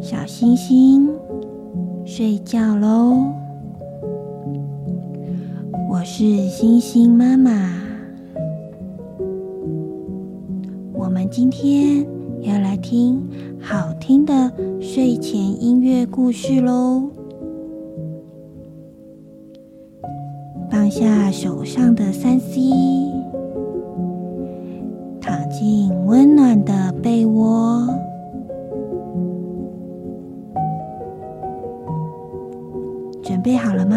小星星，睡觉喽！我是星星妈妈。我们今天要来听好听的睡前音乐故事喽。下手上的三 C，躺进温暖的被窝。准备好了吗？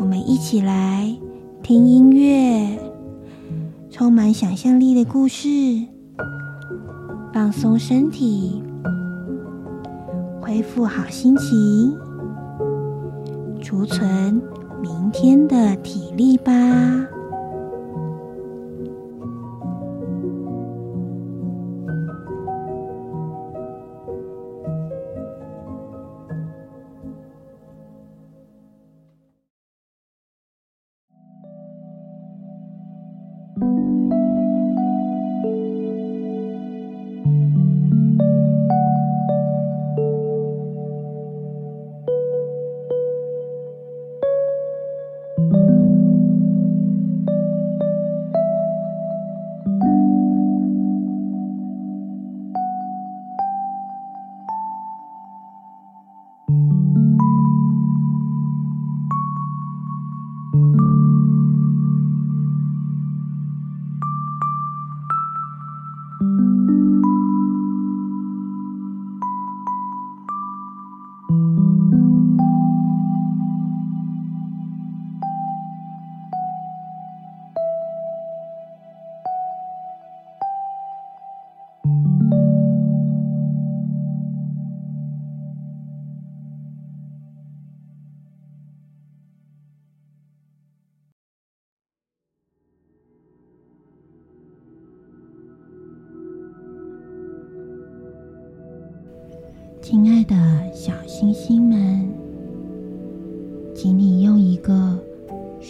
我们一起来听音乐，充满想象力的故事，放松身体，恢复好心情，储存明天的体力吧。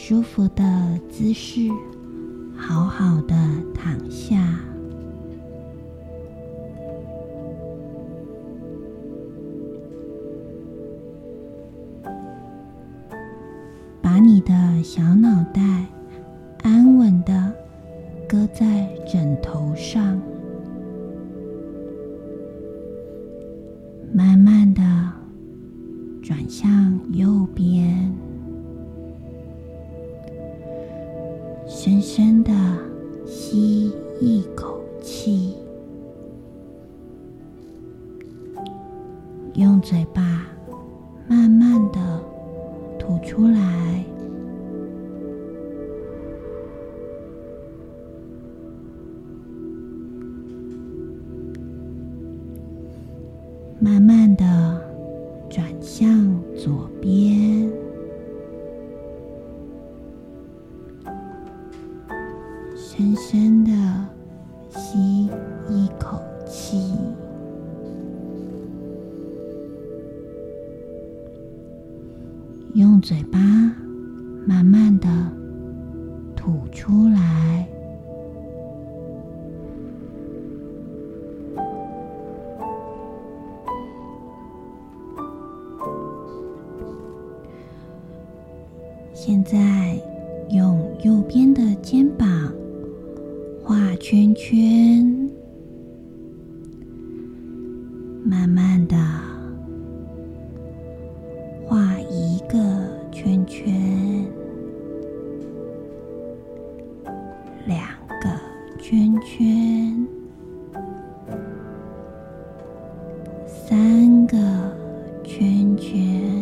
舒服的姿势，好好的躺下，把你的小脑袋安稳的搁在枕头上。慢慢的转向右边，深的吸一口气，用嘴巴慢慢的吐出来。吐出来。三个圈圈。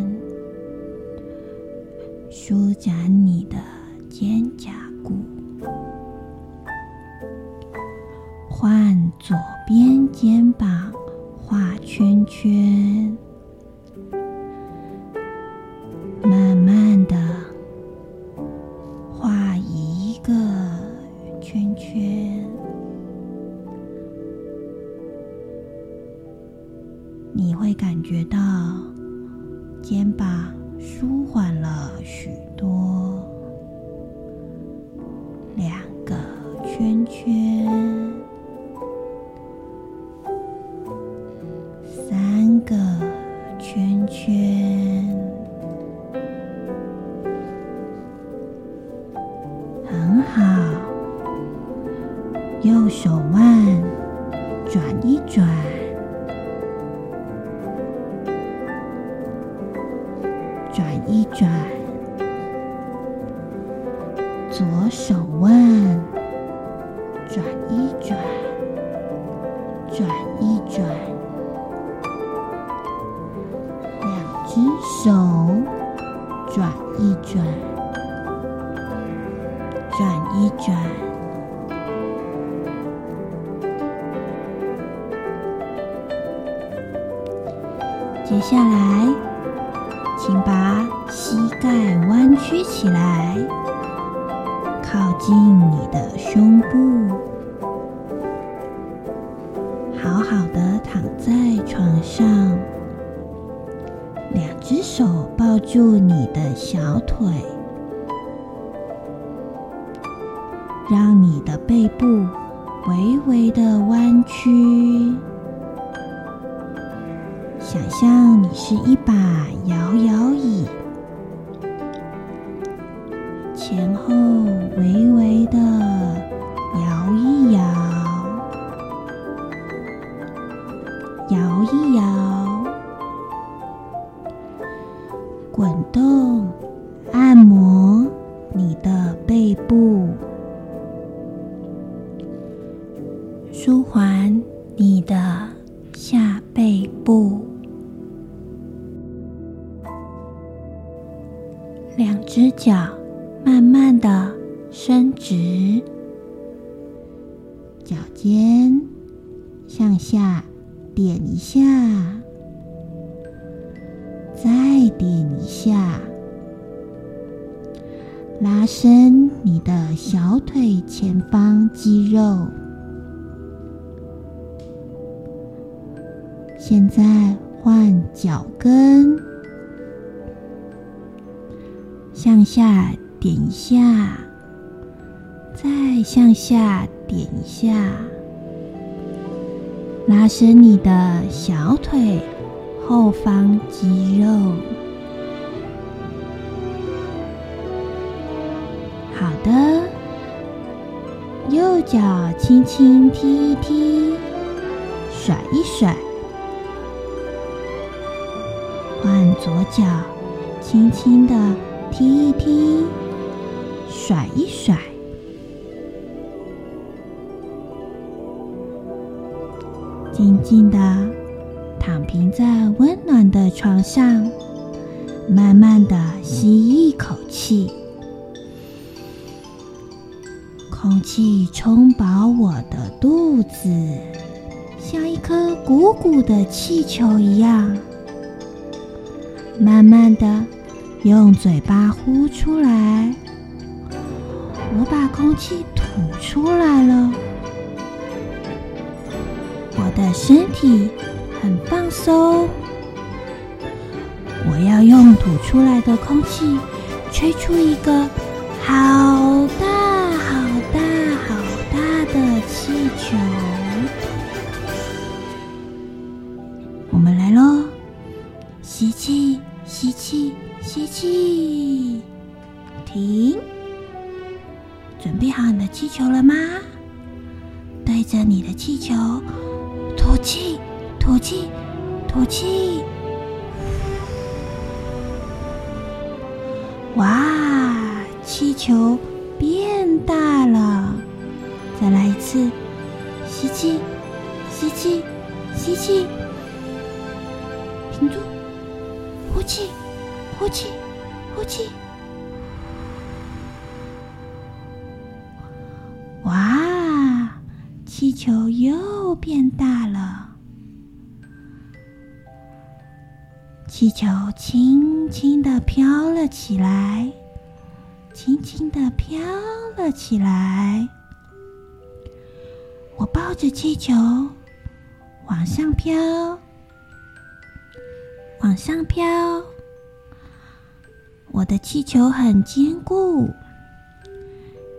两个圈圈。手转一转，转一转。接下来。请把膝盖弯曲起来，靠近你的胸部，住你的小腿，让你的背部微微的弯曲。想象你是一把摇摇椅，前后微微的只脚慢慢的伸直，脚尖向下点一下，再点一下，拉伸你的小腿前方肌肉。现在换脚跟。向下点一下，再向下点一下，拉伸你的小腿后方肌肉。好的，右脚轻轻踢一踢，甩一甩，换左脚，轻轻的。踢一踢，甩一甩，静静的躺平在温暖的床上，慢慢的吸一口气，空气充饱我的肚子，像一颗鼓鼓的气球一样，慢慢的。用嘴巴呼出来，我把空气吐出来了。我的身体很放松。我要用吐出来的空气吹出一个好大气球了吗？对着你的气球吐气，吐气，吐气。哇，气球变大了。再来一次，吸气，吸气，吸气，停住，呼气。呼气，呼气。球又变大了。气球轻轻的飘了起来，轻轻的飘了起来。我抱着气球往上飘，往上飘。我的气球很坚固，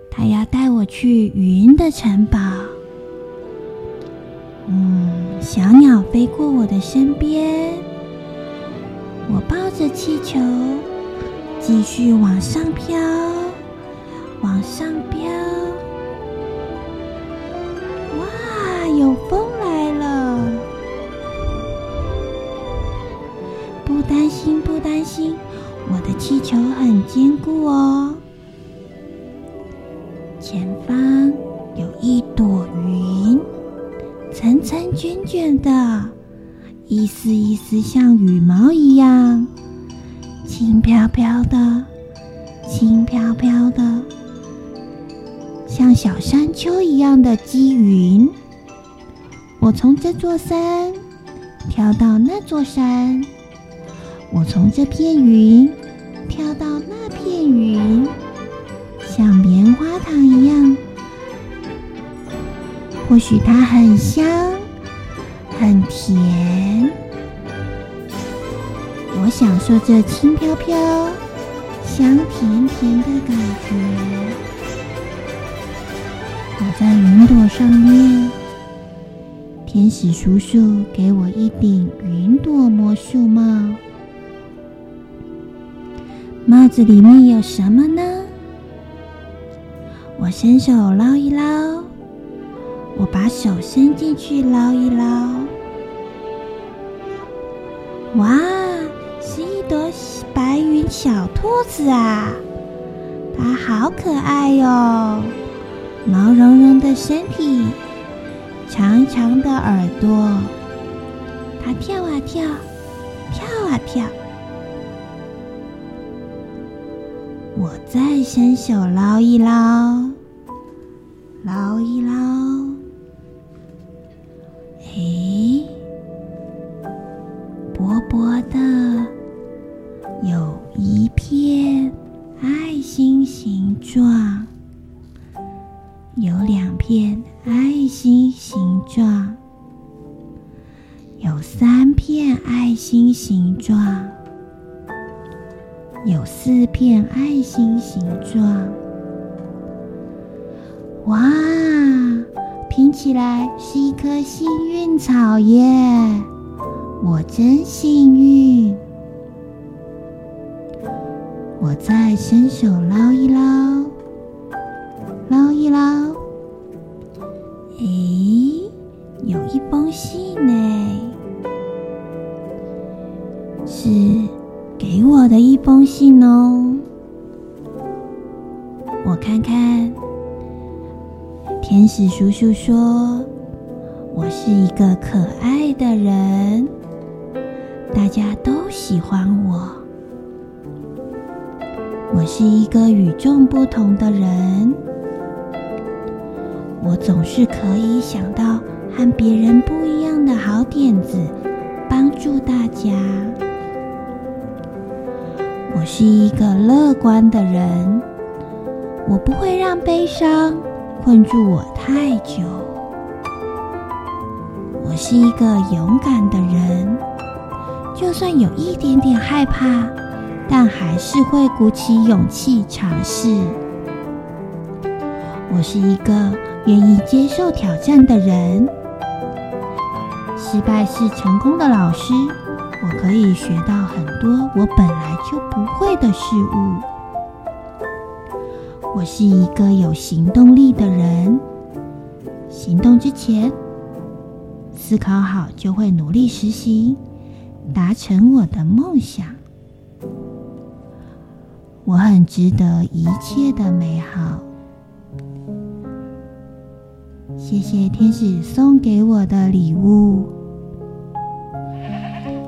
他要带我去云的城堡。小鸟飞过我的身边，我抱着气球，继续往上飘，往上飘。哇，有风来了！不担心，不担心，我的气球很坚固哦。卷的，一丝一丝像羽毛一样，轻飘飘的，轻飘飘的，像小山丘一样的积云。我从这座山跳到那座山，我从这片云跳到那片云，像棉花糖一样。或许它很香，很甜。我享受这轻飘飘、香甜甜的感觉。我在云朵上面，天使叔叔给我一顶云朵魔术帽。帽子里面有什么呢？我伸手捞一捞。我把手伸进去捞一捞，哇，是一朵白云小兔子啊！它好可爱哟，毛茸茸的身体，长长的耳朵，它跳啊跳，跳啊跳。我再伸手捞一捞，啊！拼起来是一颗幸运草耶！我真幸运。我再伸手捞一捞，捞一捞。诶，有一封信呢，是给我的一封信哦。天使叔叔说：“我是一个可爱的人，大家都喜欢我。我是一个与众不同的人，我总是可以想到和别人不一样的好点子，帮助大家。我是一个乐观的人，我不会让悲伤。”困住我太久。我是一个勇敢的人，就算有一点点害怕，但还是会鼓起勇气尝试。我是一个愿意接受挑战的人。失败是成功的老师，我可以学到很多我本来就不会的事物。我是一个有行动力的人，行动之前思考好，就会努力实行，达成我的梦想。我很值得一切的美好。谢谢天使送给我的礼物，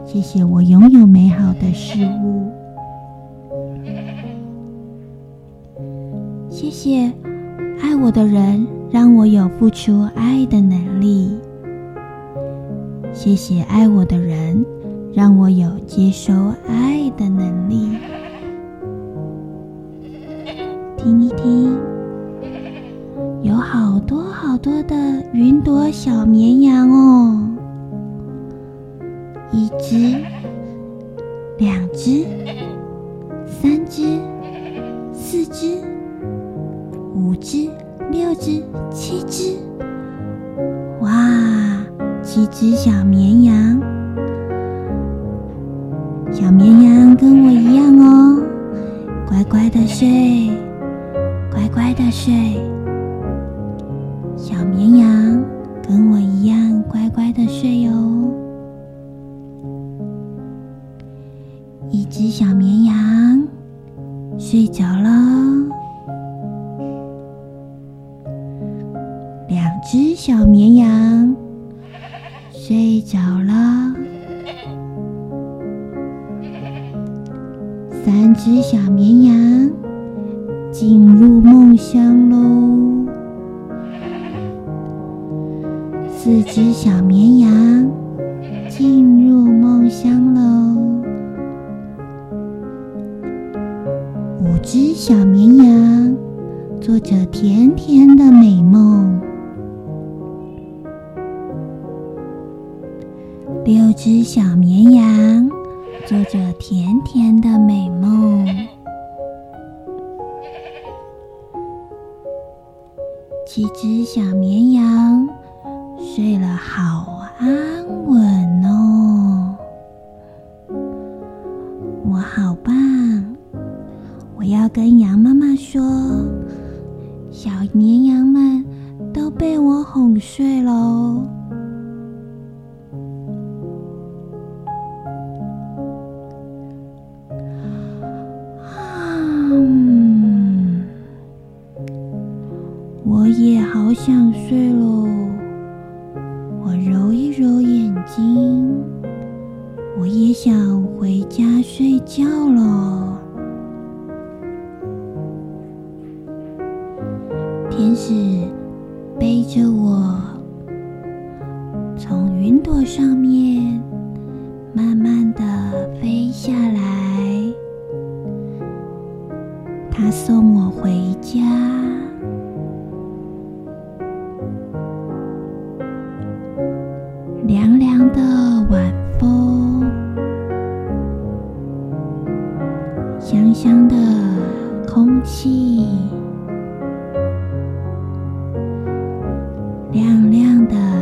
谢谢我拥有美好的事我的人，让我有付出爱的能力。谢谢爱我的人，让我有接收爱的能力。听一听，有好多好多的云朵小绵羊哦，一只，两只，三只，四只。五、只、七只，哇，七只小绵羊！小绵羊跟我一样哦，乖乖的睡，乖乖的睡。小绵羊跟我一样乖乖的睡哦。一只小绵羊睡着了，小绵羊。睡着了。三只小绵羊进入梦乡喽，四只小绵羊进入梦乡喽，五只小绵羊做着甜甜的美梦，只小绵羊。做着甜甜的美梦，七只小绵羊睡了好安稳哦。我好棒！我要跟羊妈妈说，了。天使背着我，从云朵上面慢慢的飞下来，他送我 한다.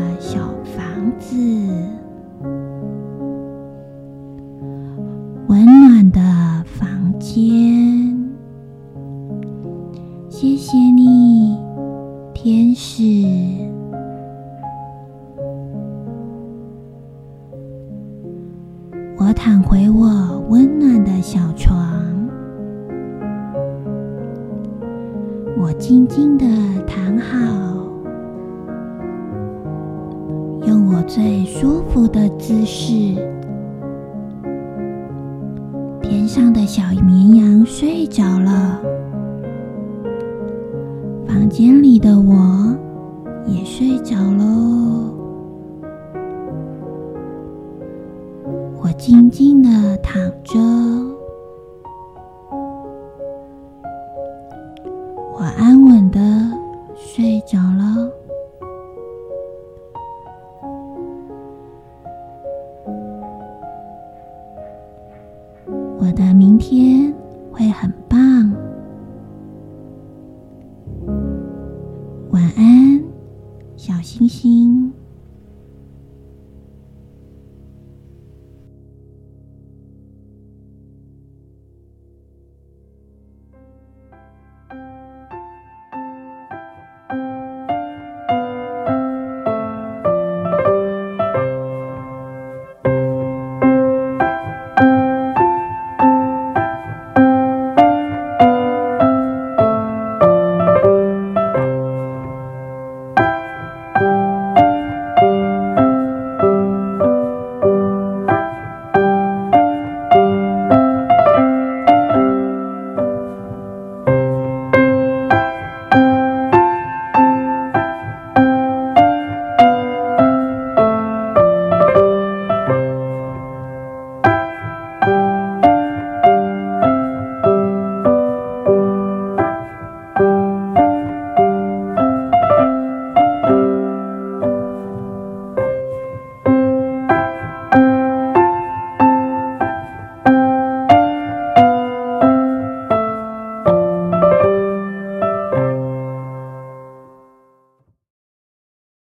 小绵羊睡着了，房间里的我也睡着喽。我静静的躺着，音。